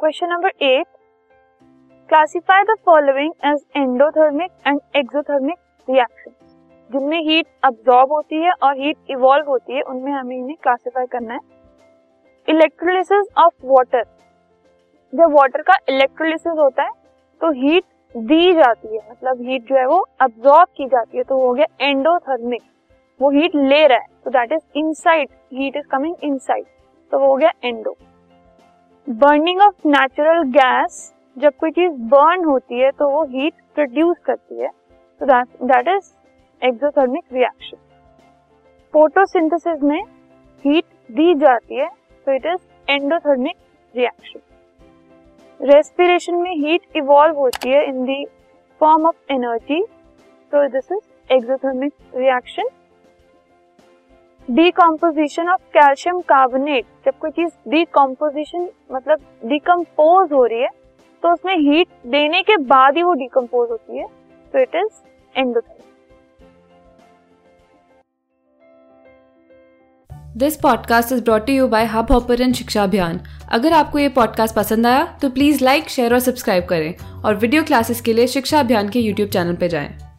Question number eight classify the following as endothermic and exothermic reaction जिनमें heat absorb होती है और heat evolve होती है, उनमें हमें इन्हें क्लासिफाई करना है। इलेक्ट्रोलिसिस ऑफ़ वाटर जब वाटर का इलेक्ट्रोलिसिस होता है तो हीट दी जाती है। मतलब हीट जो है वो अब्सॉर्ब की जाती है तो हो गया एंडोथर्मिक वो हीट ले रहा है। तो that is inside heat is coming inside तो वो हो गया endo burning of natural gas जब कोई चीज़ बर्न होती है तो वो हीट प्रोड्यूस करती है। तो that is exothermic reaction photosynthesis में हीट दी जाती है तो it is endothermic reaction respiration में हीट इवॉल्व होती है in the form of energy तो this is exothermic reaction decomposition of calcium carbonate जब कोई चीज़ डीकम्पोजिशन मतलब डिकम्पोज हो रही है तो उसमें हीट देने के बाद ही वो डिकम्पोज होती है. तो it is endothermic this podcast is brought you by hub hopper Shiksha Abhiyan अगर आपको ये पॉडकास्ट पसंद आया तो प्लीज़ लाइक शेयर और सब्सक्राइब करें और वीडियो क्लासेस के लिए शिक्षा अभियान के यूट्यूब चैनल पर जाएँ।